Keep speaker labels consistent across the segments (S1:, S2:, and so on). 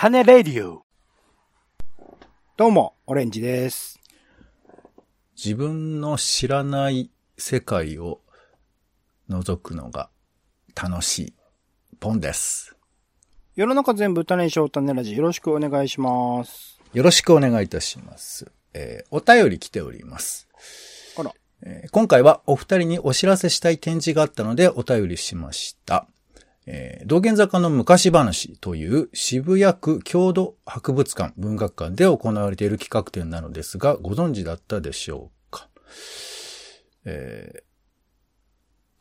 S1: 種レディオ。どうも、オレンジです。
S2: 自分の知らない世界を覗くのが楽しいポンです。
S1: 世の中全部種にしよう種ラジよろしくお願いします。
S2: よろしくお願いいたします。えーお便り来ております。
S1: あら。
S2: えー今回はお二人にお知らせしたい展示があったのでお便りしました。えー道玄坂の昔話という渋谷区郷土博物館文学館で行われている企画展なのですが、ご存知だったでしょうか。えー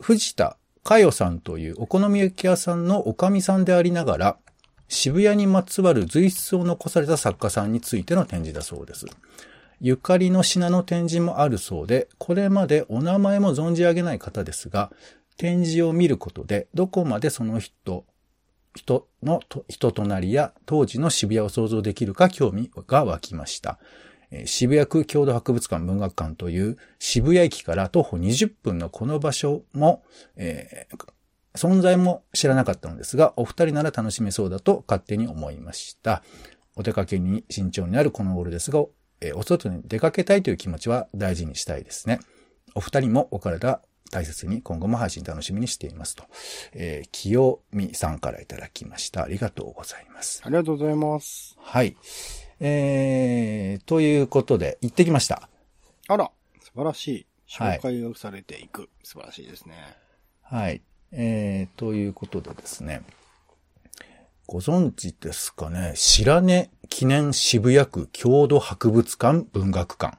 S2: 藤田佳代さんというお好み焼き屋さんのおかみさんでありながら、渋谷にまつわる随筆を残された作家さんについての展示だそうです。ゆかりの品の展示もあるそうで、これまでお名前も存じ上げない方ですが、展示を見ることで、どこまでその人、人の人となりや当時の渋谷を想像できるか興味が湧きました。渋谷区郷土博物館文学館という渋谷駅から徒歩20分のこの場所も、えー存在も知らなかったのですが、お二人なら楽しめそうだと勝手に思いました。お出かけに慎重になるこの頃ですが、えーお外に出かけたいという気持ちは大事にしたいですね。お二人もお体大切に今後も配信楽しみにしていますと。えー、清美さんからいただきました。ありがとうございます。
S1: ありがとうございます。
S2: はい。えー、ということで、行ってきました。
S1: あら、素晴らしい。
S2: はい
S1: 紹介をされていく。素晴らしいですね。
S2: はい。えー、ということでですね。ご存知ですかね白根記念渋谷区郷土博物館文学館。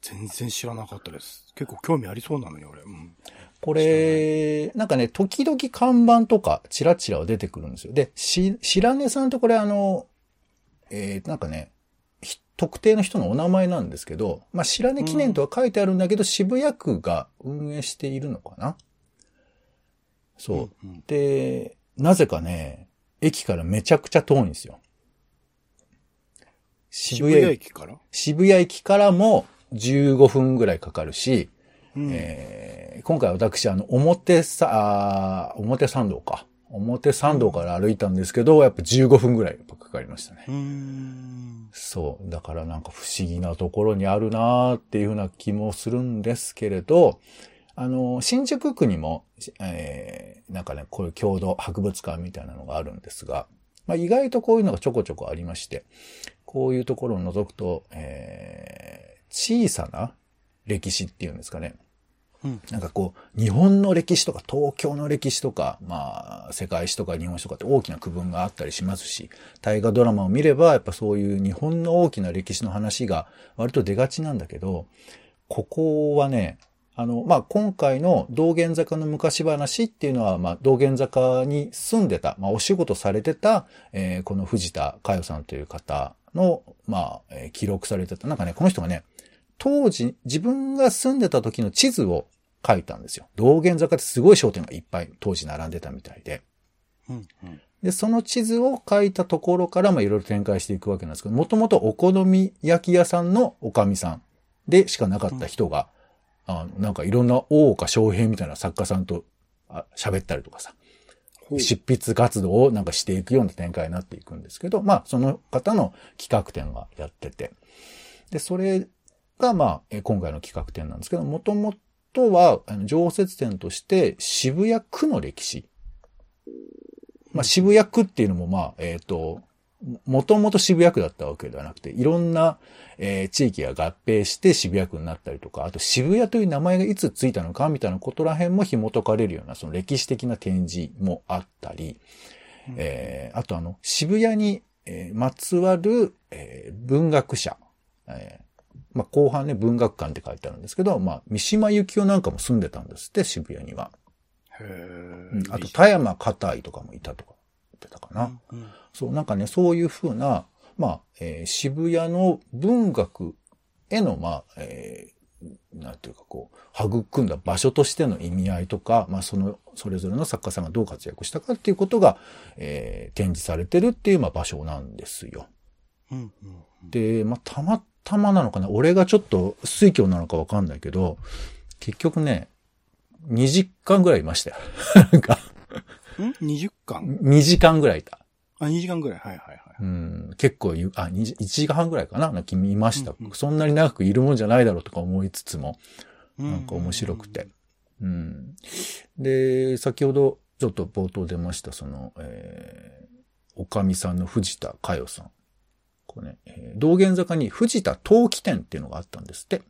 S1: 全然知らなかったです。結構興味ありそうなのに、俺。うん。
S2: これ、なんかね、時々看板とか、チラチラは出てくるんですよ。で、し、白根さんとこれあの、えー、なんかね、ひ特定の人のお名前なんですけど、まあ、白根記念とは書いてあるんだけど、渋谷区が運営しているのかな？そう。
S1: うんうん
S2: で、なぜかね、駅からめちゃくちゃ遠いんですよ。
S1: 渋谷駅から？
S2: 渋谷駅からも15分ぐらいかかるし、
S1: うん。
S2: えー今回私、あの、表さ、表参道か。表参道から歩いたんですけど、やっぱ15分ぐらいかかりましたね。そう。だからなんか不思議なところにあるなーっていうふうな気もするんですけれど、あの、新宿区にも、えーなんかね、こういう郷土博物館みたいなのがあるんですが、まあ、意外とこういうのがちょこちょこありまして、こういうところを覗くと、えー小さな歴史っていうんですかね。
S1: うん
S2: なんかこう、日本の歴史とか東京の歴史とか、まあ、世界史とか日本史とかって大きな区分があったりしますし、大河ドラマを見れば、やっぱそういう日本の大きな歴史の話が割と出がちなんだけど、ここはね、あの、まあ、今回の道玄坂の昔話っていうのは、まあ、道玄坂に住んでた、まあ、お仕事されてた、えーこの藤田佳代さんという方の、まあ、えー記録されてた。なんかね、この人がね、当時、自分が住んでた時の地図を書いたんですよ。道玄坂ってすごい商店がいっぱい当時並んでたみたいで。
S1: うん。うん。
S2: で、その地図を書いたところから、まあ、いろいろ展開していくわけなんですけど、もともとお好み焼き屋さんのおかみさんでしかなかった人が、あなんかいろんな大岡翔平みたいな作家さんとあ喋ったりとかさ、執筆活動をなんかしていくような展開になっていくんですけど、まあ、その方の企画展がやってて、で、それが、まあ、えー今回の企画展なんですけど、もともとは、常設展として渋谷区の歴史。まあ、渋谷区っていうのも、まあ、えっ、と、もともと渋谷区だったわけではなくて、いろんな、えー地域が合併して渋谷区になったりとか、あと渋谷という名前がいつついたのかみたいなことら辺も紐解かれるような、その歴史的な展示もあったり、えーあとあの、渋谷に、えーまつわる、えー文学者、えーまあ、後半ね、文学館って書いてあるんですけど、まあ、三島由紀夫なんかも住んでたんですって、渋谷には。
S1: へ
S2: うあと、田山片井とかもいたとか言ってたかな。
S1: うん
S2: そう、なんかね、そういうふうな、まあ、えー渋谷の文学への、まあ、えーなんていうかこう、育んだ場所としての意味合いとか、まあ、その、それぞれの作家さんがどう活躍したかっていうことが、えー展示されてるっていう、まあ、場所なんですよ。
S1: うんうん
S2: で、まあ、たまたまなのかな？俺がちょっと水教なのかわかんないけど、結局ね、2時間ぐらいいましたよ。なんか、
S1: ん ?20 巻
S2: 2時間ぐらいいた。
S1: あ、2時間ぐらい。はいはいはい。
S2: うん、結構ゆ、あ、2時1時間半ぐらいかな？なんか見ました、
S1: うんうん
S2: そんなに長くいるもんじゃないだろうとか思いつつも、
S1: う
S2: なんか面白くて。。うん。で、先ほどちょっと冒頭出ました、その、えー、おかみさんの藤田佳代さん。これね、えー道玄坂に藤田陶器店っていうのがあったんですって。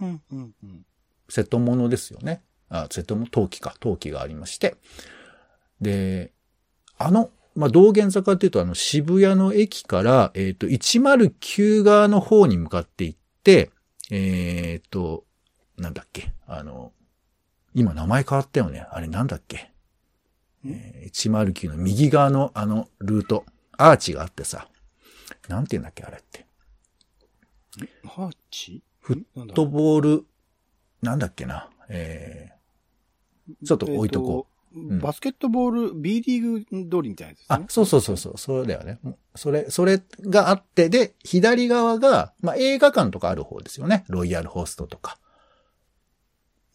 S1: うんうんうん。
S2: 瀬戸物ですよね。あ、瀬戸物、陶器か、陶器がありまして。で、あの、まあ、道玄坂っていうと、あの、渋谷の駅から、えっ、と、109側の方に向かって行って、えっ、と、なんだっけ、あの、今名前変わったよね。あれなんだっけ。えー109の右側のあのルート、アーチがあってさ、なんて言うんだっけ、あれって。
S1: ハーチ？
S2: フ
S1: ッ
S2: トボール、なんだっけな。えー、ちょっと置いとこ
S1: う。
S2: ん
S1: バスケットボール、B リーグ通りみたいなやつです
S2: あ
S1: ね。、
S2: そうそうそうそう、それだよね。それ、それがあって、で、左側が、まあ、映画館とかある方ですよね。ロイヤルホストとか。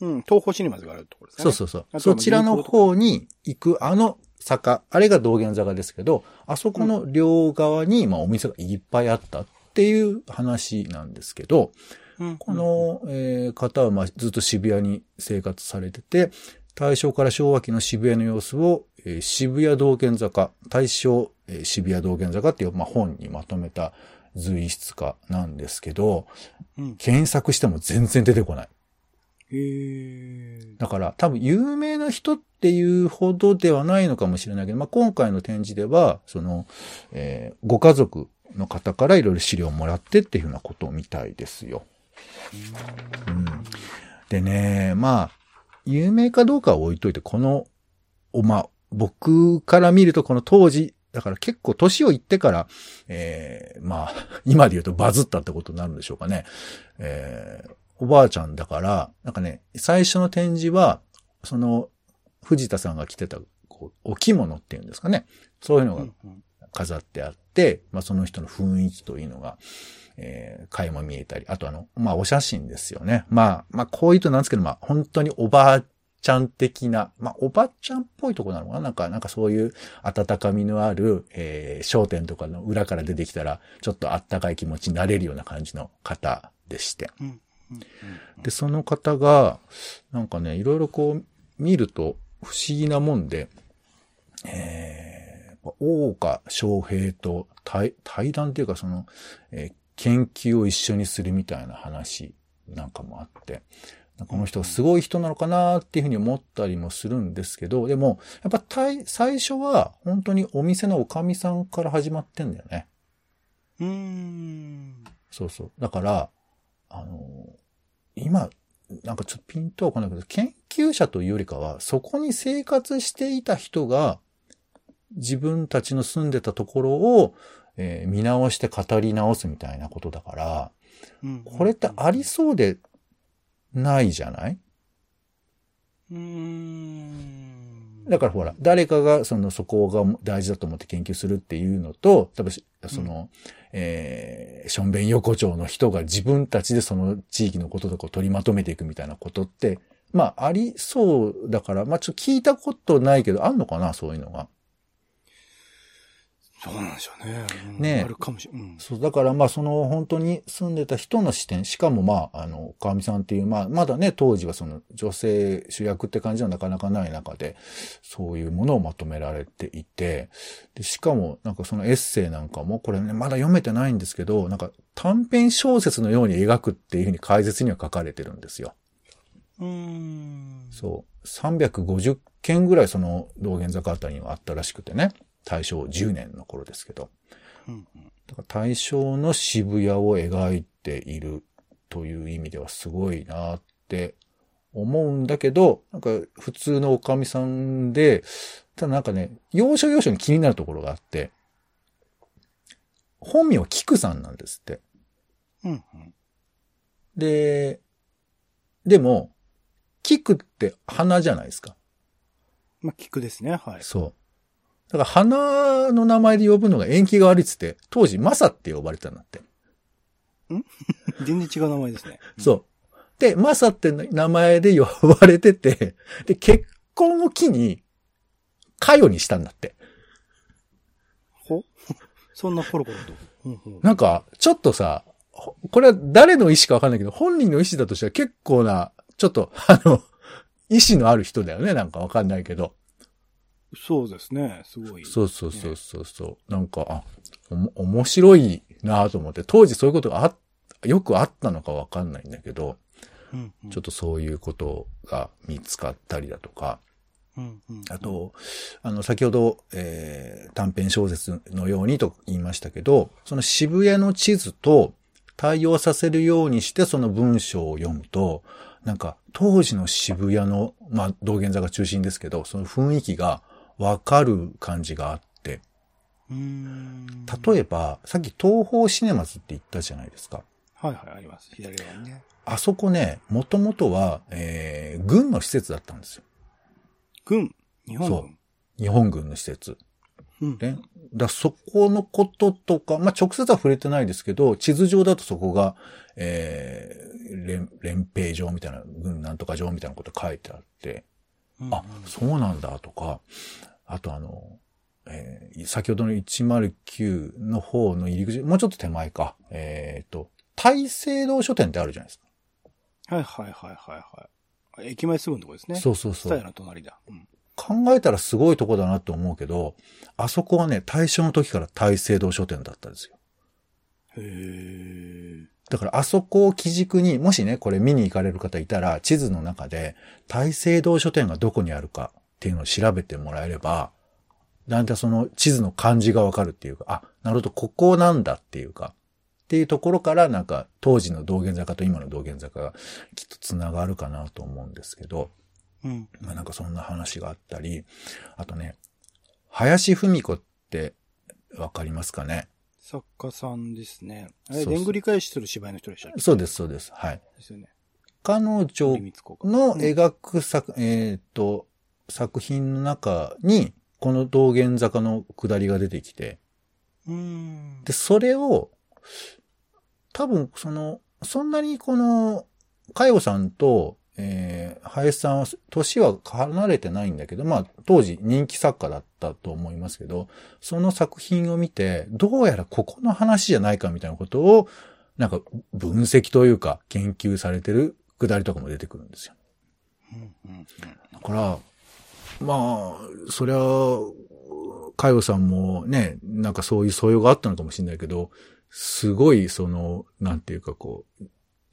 S1: うん。東宝シネマズがあるところですね。
S2: そうそうそう。そちらの方に行くあの坂、あれが道玄坂ですけど、あそこの両側に、まあ、お店がいっぱいあったっていう話なんですけど、
S1: うん。
S2: この、えー方はまあずっと渋谷に生活されてて、大正から昭和期の渋谷の様子を、えー渋谷道玄坂、大正、えー渋谷道玄坂っていう、まあ、本にまとめた随筆家なんですけど、
S1: うん。
S2: 検索しても全然出てこない。だから多分有名な人っていうほどではないのかもしれないけど、まあ、今回の展示では、その、えーご家族の方からいろいろ資料をもらってっていうふうなことみたいですよ。うんでね、まあ、有名かどうかは置いといて、この、おま、僕から見るとこの当時、だから結構年をいってから、えーまあ、今で言うとバズったってことになるんでしょうかね。えーおばあちゃんだから、なんかね、最初の展示は、その、藤田さんが着てた、こう、お着物っていうんですかね。そういうのが飾ってあって、まあその人の雰囲気というのが、えー、垣間見えたり、あとあの、まあお写真ですよね。まあ、まあこういうとなんですけど、まあ本当におばあちゃん的な、まあおばちゃんっぽいとこなのかななんか、なんかそういう温かみのある、えー、商店とかの裏から出てきたら、ちょっとあったかい気持ちになれるような感じの方でして。
S1: うんうん
S2: で、その方が、なんかね、いろいろこう、見ると不思議なもんで、えー、大岡昌平と対対談っていうかその、えー研究を一緒にするみたいな話なんかもあって、この人はすごい人なのかなっていうふうに思ったりもするんですけど、でも、やっぱ対最初は本当にお店のおかみさんから始まってんだよね。
S1: うーん。
S2: そうそう。だから、あの、今、なんかちょっとピンとは来ないけど、研究者というよりかは、そこに生活していた人が、自分たちの住んでたところを、えー見直して語り直すみたいなことだから、
S1: うん
S2: これってありそうでないじゃない？
S1: うーん。
S2: だからほら、誰かがそのそこが大事だと思って研究するっていうのと、多分その、えー、ションベン横丁の人が自分たちでその地域のこととかを取りまとめていくみたいなことって、まあありそうだから、まあちょっと聞いたことないけど、あんのかなそういうのが。
S1: そうなんでしょうね。うん
S2: ねえ
S1: あるかもしれない。うん。
S2: そう、だからまあその本当に住んでた人の視点、しかもまあ、あの、川上さんっていう、まあまだね、当時はその女性主役って感じはなかなかない中で、そういうものをまとめられていて、で、しかもなんかそのエッセイなんかも、これね、まだ読めてないんですけど、なんか短編小説のように描くっていうふうに解説には書かれてるんですよ。
S1: うーん。
S2: そう。350件ぐらいその道玄坂あたりにはあったらしくてね。大正10年の頃ですけど。
S1: うんうん
S2: だから大正の渋谷を描いているという意味ではすごいなって思うんだけど、なんか普通のおかみさんで、ただなんかね、要所要所に気になるところがあって、本名は菊さんなんですって。
S1: うんうん。
S2: で、でも、菊って花じゃないですか。
S1: まあ、菊ですね。はい。
S2: そう。だから花の名前で呼ぶのが縁起が悪いっつって、当時マサって呼ばれてたんだって。
S1: 全然違う名前ですね。
S2: そう。で、マサって名前で呼ばれてて、で、結婚を機に、カヨにしたんだって。
S1: ほ？そんなコロコロと？
S2: なんか、ちょっとさ、ほこれは誰の意思かわかんないけど、本人の意思だとしたら結構な、ちょっと、あの、意思のある人だよね。なんかわかんないけど。
S1: そうですね。すごい。
S2: そうそうそうそうそう。なんか、あ、おも、面白いなと思って、当時そういうことがあ、よくあったのかわかんないんだけど、
S1: うんうん。
S2: ちょっとそういうことが見つかったりだとか、
S1: うんうん。
S2: あと、あの、先ほど、えー短編小説のようにと言いましたけど、その渋谷の地図と対応させるようにしてその文章を読むと、なんか、当時の渋谷の、まあ、道玄坂中心ですけど、その雰囲気がわかる感じがあって。例えば、さっき東方シネマズって言ったじゃないですか。
S1: はいはい、あります。左側にね。
S2: あそこね、もともとは、えー、軍の施設だったんですよ。
S1: 軍？日本
S2: そう
S1: 軍。
S2: 日本軍の施設。
S1: うん。
S2: ね。だそこのこととか、まあ、直接は触れてないですけど、地図上だとそこが、えー、連、連兵場みたいな、軍なんとか場みたいなこと書いてあって、
S1: うん
S2: あ、そうなんだとか、あとあの、えー先ほどの109の方の入り口、もうちょっと手前か、えっ、と、大聖堂書店ってあるじゃないですか。
S1: はいはいはいはいはい。駅前すぐのとこですね。
S2: そうそうそう
S1: スタヤ。の隣だ。うん。
S2: 考えたらすごいとこだなと思うけど、あそこはね、大正の時から大聖堂書店だったんですよ。
S1: へえ。
S2: だからあそこを基軸に、もしね、これ見に行かれる方いたら、地図の中で、大聖堂書店がどこにあるかっていうのを調べてもらえれば、だんだんその地図の感じがわかるっていうか、あ、なるほど、ここなんだっていうか、っていうところから、なんか、当時の道玄坂と今の道玄坂がきっと繋がるかなと思うんですけど、
S1: うん。
S2: まあなんかそんな話があったり、あとね、林文子ってわかりますかね？
S1: 作家さんですね。あれ、でんぐり返しする芝居の人でした
S2: そうです、そうです。はい。
S1: ですよね。
S2: 彼女の描く作、えっ、と、作品の中に、この道玄坂の下りが出てきて、
S1: うーん。
S2: で、それを、多分、その、そんなにこの、かよさんと、えー、林さんは、年は離れてないんだけど、まあ、当時人気作家だったと思いますけど、その作品を見て、どうやらここの話じゃないかみたいなことを、なんか、分析というか、研究されてる下りとかも出てくるんですよ。
S1: うんうん
S2: だから、まあ、そりゃ、かよさんもね、なんかそういう素養があったのかもしれないけど、すごいその、なんていうかこう、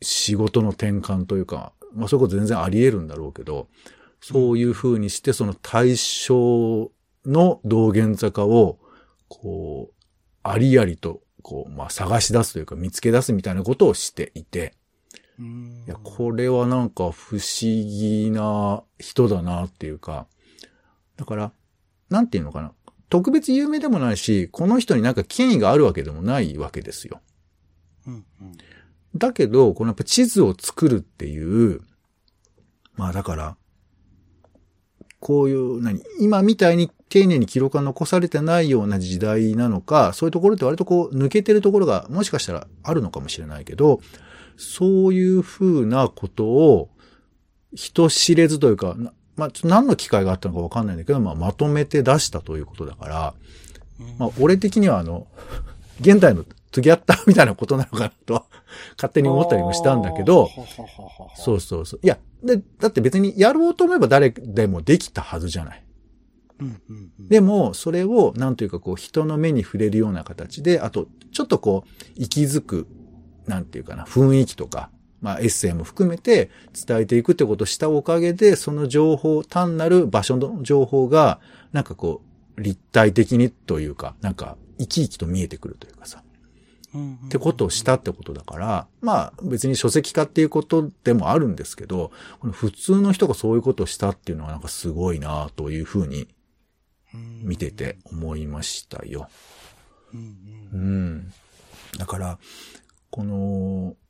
S2: 仕事の転換というか、まあそういうこと全然あり得るんだろうけど、そういう風にしてその対象の道玄坂を、こう、ありありと、こう、まあ探し出すというか見つけ出すみたいなことをしていて、いや、これはなんか不思議な人だなっていうか、だから、なんていうのかな。特別有名でもないし、この人になんか権威があるわけでもないわけですよ。
S1: うんうん。
S2: だけど、このやっぱ地図を作るっていう、まあだから、こういう、何、今みたいに丁寧に記録が残されてないような時代なのか、そういうところって割とこう抜けてるところがもしかしたらあるのかもしれないけど、そういうふうなことを人知れずというか、なまあ、ちょっと何の機会があったのかわかんないんだけど、まあ、まとめて出したということだから、まあ、俺的にはあの、現代の次あったみたいなことなのかなと、勝手に思ったりもしたんだけど、そうそうそう。いや、で、だって別にやろうと思えば誰でもできたはずじゃない。
S1: うんうんうん。
S2: でも、それを、なんというかこう、人の目に触れるような形で、あと、ちょっとこう、息づく、なんていうかな、雰囲気とか、まあ、エッセイも含めて伝えていくってことをしたおかげで、その情報、単なる場所の情報が、なんかこう、立体的にというか、なんか、生き生きと見えてくるというかさ。
S1: っ
S2: ってことをしたってことだから、まあ別に書籍化っていうことでもあるんですけど、この普通の人がそういうことをしたっていうのはなんかすごいなというふうに見てて思いましたよ。
S1: うん
S2: うん。だから、この、一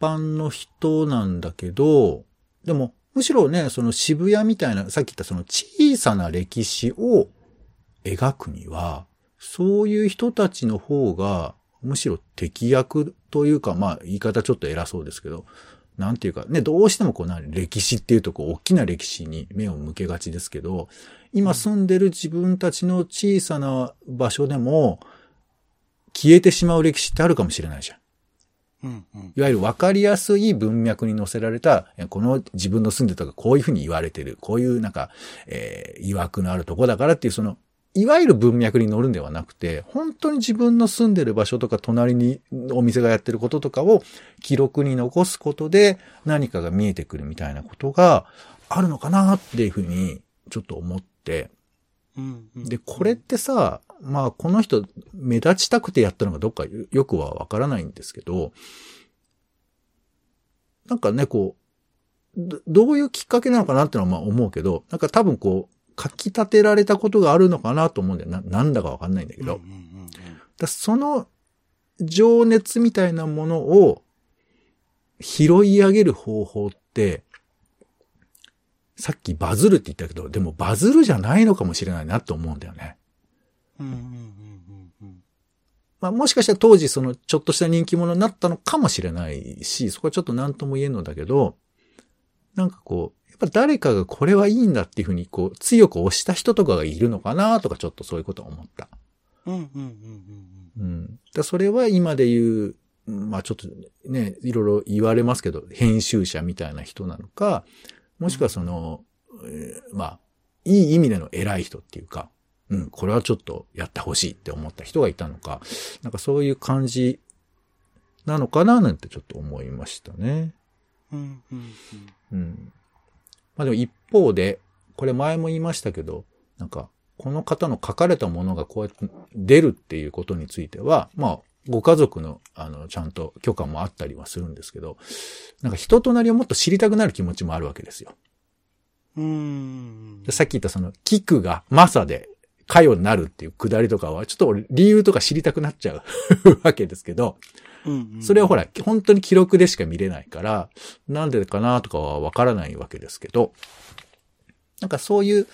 S2: 般の人なんだけど、でも、むしろね、その渋谷みたいな、さっき言ったその小さな歴史を描くには、そういう人たちの方が、むしろ敵役というか、まあ、言い方ちょっと偉そうですけど、なんていうか、ね、どうしてもこうな、歴史っていうとこう、大きな歴史に目を向けがちですけど、今住んでる自分たちの小さな場所でも、消えてしまう歴史ってあるかもしれないじゃん。
S1: うんうん。
S2: いわゆる分かりやすい文脈に載せられた、この自分の住んでたとかこういうふうに言われてる、こういうなんか、えー、曰くのあるとこだからっていうその、いわゆる文脈に載るんではなくて、本当に自分の住んでる場所とか隣にお店がやってることとかを記録に残すことで何かが見えてくるみたいなことがあるのかなっていうふうにちょっと思って、
S1: うんうん
S2: で、これってさ、まあ、この人、目立ちたくてやったのかどっかよくはわからないんですけど、なんかね、こう、どどういうきっかけなのかなってのはまあ思うけど、なんか多分こう、書き立てられたことがあるのかなと思うんだよな。なんだかわかんないんだけど。
S1: うんうんうん
S2: だその情熱みたいなものを拾い上げる方法って、さっきバズるって言ったけど、でもバズるじゃないのかもしれないなと思うんだよね。
S1: うんうんうんうんうん
S2: まあもしかしたら当時そのちょっとした人気者になったのかもしれないし、そこはちょっと何とも言えんのだけど、なんかこう、やっぱ誰かがこれはいいんだっていうふうにこう強く押した人とかがいるのかなとかちょっとそういうことは思った。
S1: うんうんうんうん
S2: うん。だそれは今で言う、まあちょっとね、いろいろ言われますけど、編集者みたいな人なのか、もしくはその、えーまあ、いい意味での偉い人っていうか、うん、これはちょっとやってほしいって思った人がいたのか、なんかそういう感じなのかななんてちょっと思いましたね。
S1: うんうんうん
S2: うん。まあでも一方で、これ前も言いましたけど、なんか、この方の書かれたものがこうやって出るっていうことについては、まあ、ご家族の、あの、ちゃんと許可もあったりはするんですけど、なんか人となりをもっと知りたくなる気持ちもあるわけですよ。
S1: うん
S2: さっき言ったその、キクがマサで、カヨになるっていうくだりとかは、ちょっと俺理由とか知りたくなっちゃうわけですけど、
S1: うんうん
S2: それはほら、本当に記録でしか見れないから、なんでかなとかはわからないわけですけど、なんかそういう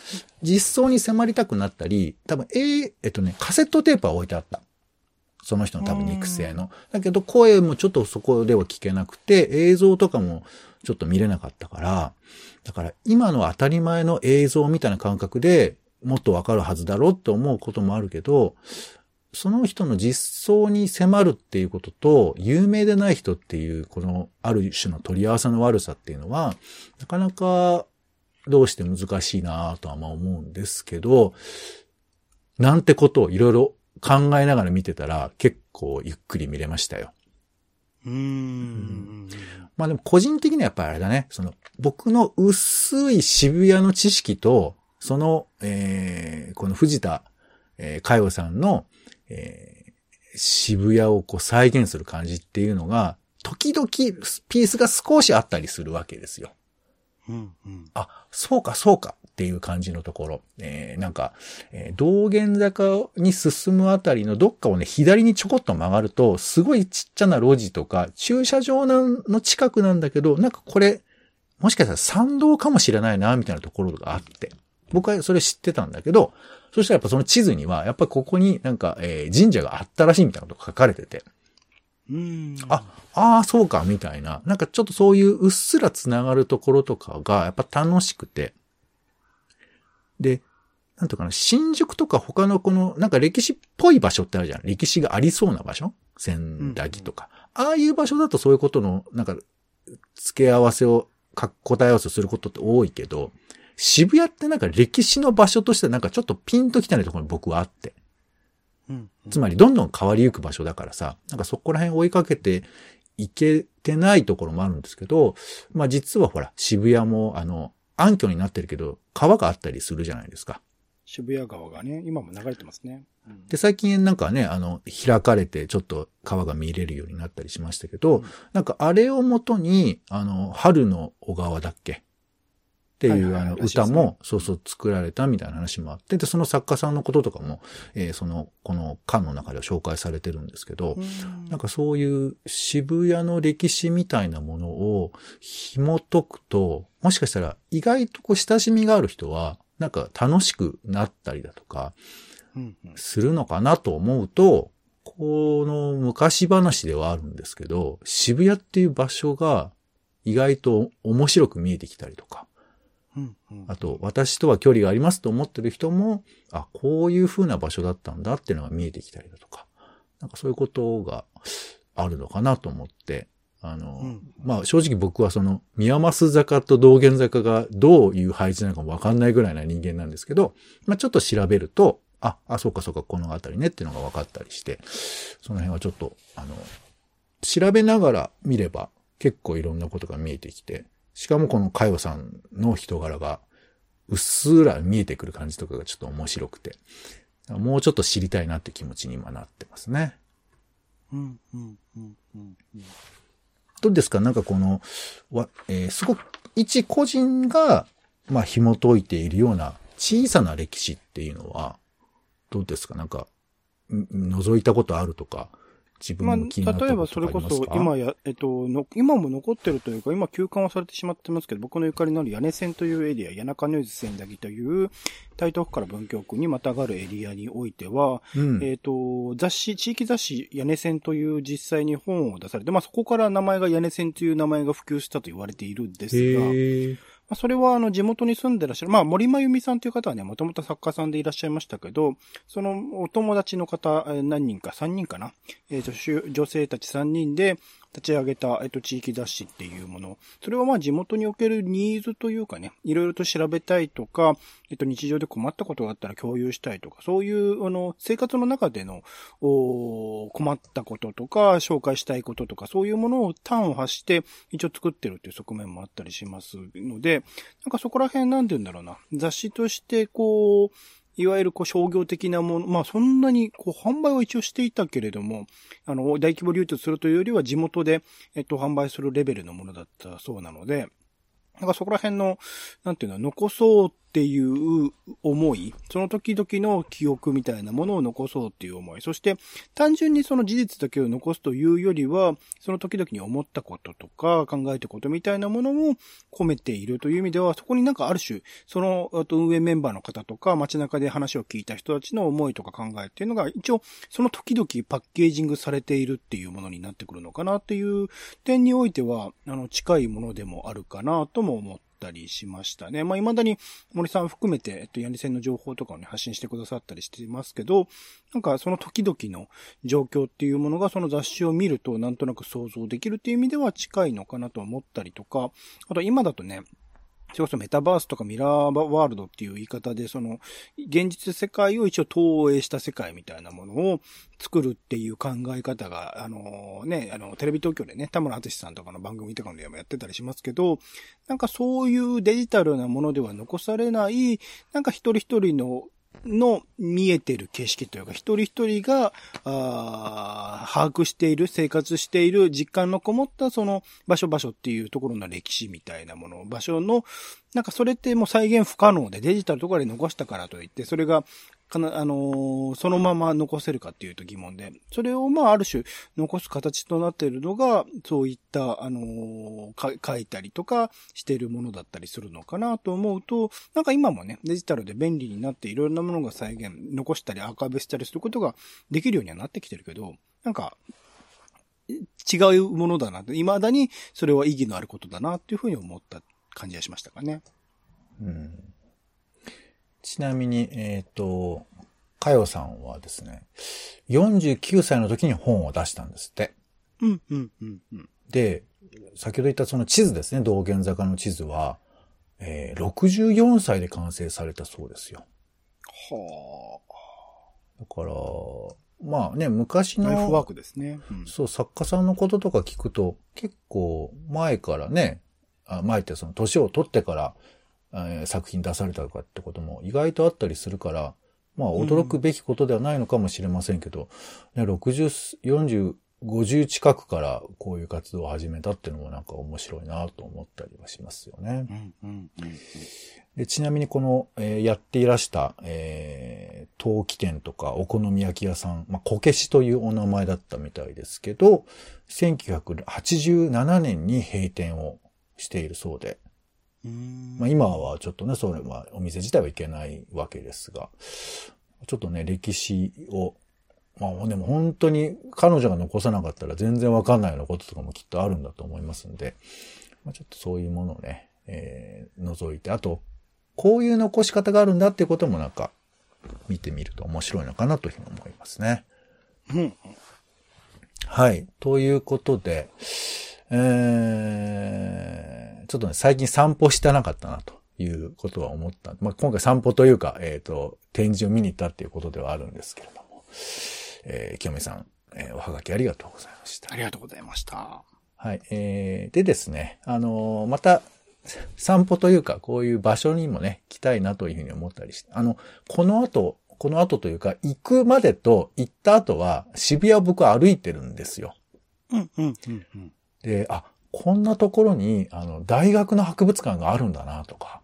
S2: 実装に迫りたくなったり、多分、えーえっとね、カセットテープは置いてあった。その人の多分肉声の。だけど声もちょっとそこでは聞けなくて、映像とかもちょっと見れなかったから、だから今の当たり前の映像みたいな感覚でもっとわかるはずだろうって思うこともあるけど、その人の実相に迫るっていうことと、有名でない人っていう、このある種の取り合わせの悪さっていうのは、なかなかどうして難しいなとはまあ思うんですけど、なんてことをいろいろ考えながら見てたら結構ゆっくり見れましたよ。
S1: うんうん
S2: まあでも個人的にはやっぱりあれだね、その僕の薄い渋谷の知識と、その、えー、この藤田、えー、かよさんの、えー、渋谷をこう再現する感じっていうのが、時々ピースが少しあったりするわけですよ。
S1: うんうん
S2: あ、そうかそうかっていう感じのところ。えー、なんか、えー道玄坂に進むあたりのどっかをね、左にちょこっと曲がると、すごいちっちゃな路地とか、駐車場の近くなんだけど、なんかこれ、もしかしたら参道かもしれないな、みたいなところがあって。僕はそれ知ってたんだけど、そしたらやっぱその地図には、やっぱりここになんか、えー神社があったらしいみたいなことが書かれてて。
S1: うん
S2: あ、ああ、そうか、みたいな。なんかちょっとそういううっすらつながるところとかがやっぱ楽しくて。で、なんとかな、新宿とか他のこの、なんか歴史っぽい場所ってあるじゃん。歴史がありそうな場所千駄木とか。ああいう場所だとそういうことの、なんか、付け合わせを、か答え合わせをすることって多いけど、渋谷ってなんか歴史の場所としてなんかちょっとピンときたいところに僕はあって。
S1: うん
S2: つまりどんどん変わりゆく場所だからさ、なんかそこら辺追いかけていけてないところもあるんですけど、まあ実はほら、渋谷もあの、暗渠になってるけど、川があったりするじゃないですか。
S1: 渋谷川がね、今も流れてますね。うん
S2: で、最近なんかね、あの、開かれてちょっと川が見れるようになったりしましたけど、
S1: うん
S2: なんかあれをもとに、あの、春の小川だっけ？っていう、あの、歌も、そうそう作られたみたいな話もあって、で、その作家さんのこととかも、えーその、この巻の中では紹介されてるんですけど、
S1: うん。
S2: なんかそういう渋谷の歴史みたいなものを紐解くと、もしかしたら意外とこう親しみがある人は、なんか楽しくなったりだとか、するのかなと思うと、この昔話ではあるんですけど、渋谷っていう場所が意外と面白く見えてきたりとか、あと私とは距離がありますと思ってる人も、あ、こういう風な場所だったんだっていうのが見えてきたりだとか、なんかそういうことがあるのかなと思って、あの、
S1: うん
S2: まあ正直僕はその、宮益坂と道玄坂がどういう配置なのかもわかんないぐらいな人間なんですけど、まあちょっと調べると、あ、あ、そうかそうか、この辺りねっていうのが分かったりして、その辺はちょっと、あの、調べながら見れば結構いろんなことが見えてきて、しかもこのかよさんの人柄がうっすら見えてくる感じとかがちょっと面白くて、もうちょっと知りたいなって気持ちに今なってますね。
S1: うん、うん、うん、うん。
S2: どうですか？なんかこの、わ、えーすごく、一個人が、まあ、紐解いているような小さな歴史っていうのは、どうですか？なんか、ん覗いたことあるとか、自分
S1: まあ、
S2: も気になった
S1: 例えば
S2: こととかあ
S1: それこそ
S2: りますか
S1: 今や、えっとの、今も残ってるというか、今休館はされてしまってますけど、僕のゆかりのある屋根線というエリア、谷中ノイズ線だぎという、台東区から文京区にまたがるエリアにおいては、
S2: うん。
S1: えっ、と、雑誌、地域雑誌、屋根線という実際に本を出されて、まあそこから名前が屋根線という名前が普及したと言われているんですが、ま。あそれはあの地元に住んでらっしゃる、まあ森真由美さんという方はね、もともと作家さんでいらっしゃいましたけど、そのお友達の方、何人か、3人かな、えーと女性たち3人で立ち上げた、えっ、と、地域雑誌っていうもの。それはまあ地元におけるニーズというかね、いろいろと調べたいとか、えっ、と、日常で困ったことがあったら共有したいとか、そういう、あの、生活の中での、お困ったこととか、紹介したいこととか、そういうものを端を発して、一応作ってるっていう側面もあったりしますので、なんかそこら辺なんて言うんだろうな。雑誌として、こう、いわゆるこう商業的なもの、まあそんなにこう販売は一応していたけれども、あの、大規模流通するというよりは地元で、えっと、販売するレベルのものだったそうなので、なんかそこら辺の、なんていうの、残そうっていう思い、その時々の記憶みたいなものを残そうっていう思い、そして単純にその事実だけを残すというよりは、その時々に思ったこととか考えたことみたいなものを込めているという意味では、そこになんかある種、その運営メンバーの方とか街中で話を聞いた人たちの思いとか考えっていうのが一応その時々パッケージングされているっていうものになってくるのかなっていう点においては、あの、近いものでもあるかなとも思ったりしましたね。まあ、未だに森さん含めて、えっと、ヤニ線の情報とかをね、発信してくださったりしていますけど、なんかその時々の状況っていうものがその雑誌を見るとなんとなく想像できるっていう意味では近いのかなと思ったりとか、あと今だとね、それこそメタバースとかミラーワールドっていう言い方で、その、現実世界を一応投影した世界みたいなものを作るっていう考え方が、あのね、あの、テレビ東京でね、田村淳さんとかの番組とかでもやってたりしますけど、なんかそういうデジタルなものでは残されない、なんか一人一人のの見えてる景色というか、一人一人が、ああ把握している、生活している、実感のこもったその場所場所っていうところの歴史みたいなもの、場所の、なんかそれってもう再現不可能でデジタルとかで残したからといって、それが、かな、あのーそのまま残せるかっていうと疑問で、それをまあある種残す形となっているのが、そういった、あのー書いたりとかしているものだったりするのかなと思うと、なんか今もね、デジタルで便利になっていろいろなものが再現、残したりアーカイブしたりすることができるようにはなってきてるけど、なんか、違うものだなって、未だにそれは意義のあることだなっていうふうに思った。感じがしましたかね。
S2: うんちなみに、えっ、と、かよさんはですね、49歳の時に本を出したんですって。
S1: うん、うん、うん、うん。
S2: で、先ほど言ったその地図ですね、道玄坂の地図は、えー64歳で完成されたそうですよ。
S1: は
S2: だから、まあね、昔
S1: あ。ライフワー
S2: の、
S1: クですね。うん
S2: そう、作家さんのこととか聞くと、結構前からね、あ前ってその年を取ってから、えー作品出されたとかってことも意外とあったりするから、まあ驚くべきことではないのかもしれませんけど、ね、60、40、50近くからこういう活動を始めたっていうのもなんか面白いなと思ったりはしますよね。
S1: うん、うん、うん。
S2: でちなみにこの、えーやっていらした、えー陶器店とかお好み焼き屋さん、まあ、こけしというお名前だったみたいですけど、1987年に閉店をしているそうで、
S1: うん
S2: まあ、今はちょっとね、それはお店自体は行けないわけですが、ちょっとね、歴史を、まあでも本当に彼女が残さなかったら全然わかんないようなこととかもきっとあるんだと思いますんで、まあ、ちょっとそういうものをね、えー覗いて、あと、こういう残し方があるんだっていうこともなんか見てみると面白いのかなというふうに思いますね。
S1: うん。
S2: はい。ということで、えー、ちょっとね、最近散歩してなかったなということは思った。まあ、今回散歩というか、えっ、と、展示を見に行ったっていうことではあるんですけれども、えー、清美さん、えーおはがきありがとうございました
S1: あ。りがとうございました。
S2: はい。えー、でですね、あのーまた、散歩というか、こういう場所にもね、来たいなというふうに思ったりして、あの、この後、この後というか、行くまでと行った後は、渋谷を僕は歩いてるんですよ。
S1: うん、うん、うん、うん。
S2: で、あ、こんなところに、あの、大学の博物館があるんだなとか、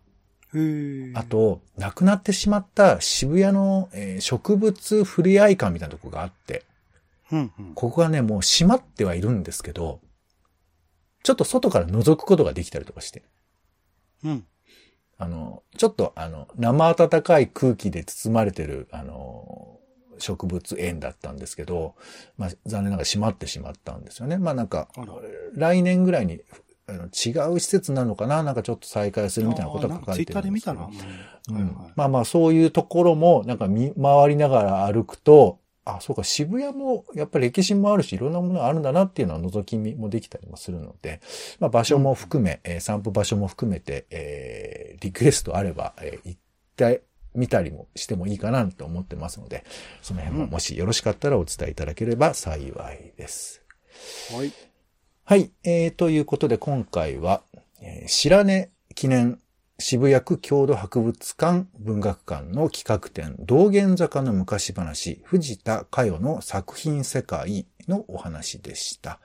S2: あ、と、亡くなってしまった渋谷の、えー植物ふれあい館みたいなとこがあって、
S1: うん、うん。
S2: ここがね、もう閉まってはいるんですけど、ちょっと外から覗くことができたりとかして、
S1: うん。
S2: あの、ちょっとあの、生暖かい空気で包まれてる、あの、植物園だったんですけど、まあ、残念ながら閉まってしまったんですよね。まあなんか来年ぐらいに、あの違う施設なのかな？なんかちょっと再開するみたいなことが書かれて
S1: ツイッターで
S2: るんですけど。
S1: 見たな。
S2: うん。
S1: はいはい。
S2: まあまあそういうところもなんか見回りながら歩くと、あ、そうか、渋谷もやっぱり歴史もあるし、いろんなものがあるんだなっていうのは覗き見もできたりもするので、まあ場所も含め、えー散歩場所も含めて、えーリクエストあれば、えー行ってみたりもしてもいいかなと思ってますので、その辺ももしよろしかったらお伝えいただければ幸いです。
S1: はい。
S2: はい。えー、ということで今回は、えー白根記念渋谷区郷土博物館文学館の企画展道玄坂の昔話藤田佳代の作品世界のお話でした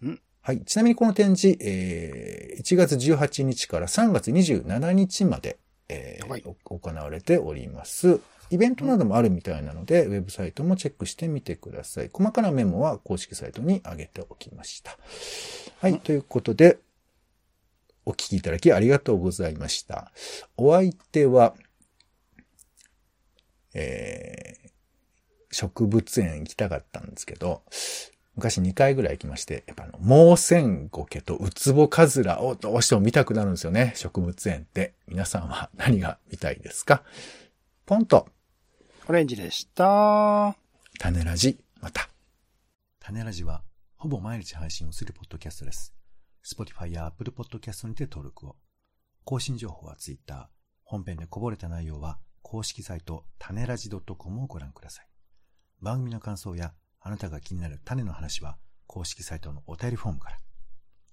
S1: うん。
S2: はい。ちなみにこの展示、えー1月18日から3月27日まで、えー行われております。イベントなどもあるみたいなので、ウェブサイトもチェックしてみてください。細かなメモは公式サイトに上げておきました。はい。ということで、お聞きいただきありがとうございました。お相手は、えー、植物園行きたかったんですけど、昔2回ぐらい行きまして、やっぱあの、モーセンゴケとウツボカズラをどうしても見たくなるんですよね、植物園って。皆さんは何が見たいですか？ポンと、
S1: オレンジでした。
S2: 種ラジ、また。
S3: 種ラジはほぼ毎日配信をするポッドキャストです。Spotify や Apple Podcast にて登録を。更新情報は Twitter。本編でこぼれた内容は公式サイト種ラジ .com をご覧ください。番組の感想やあなたが気になる種の話は公式サイトのお便りフォームから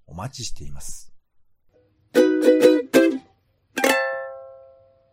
S3: お待ちしています。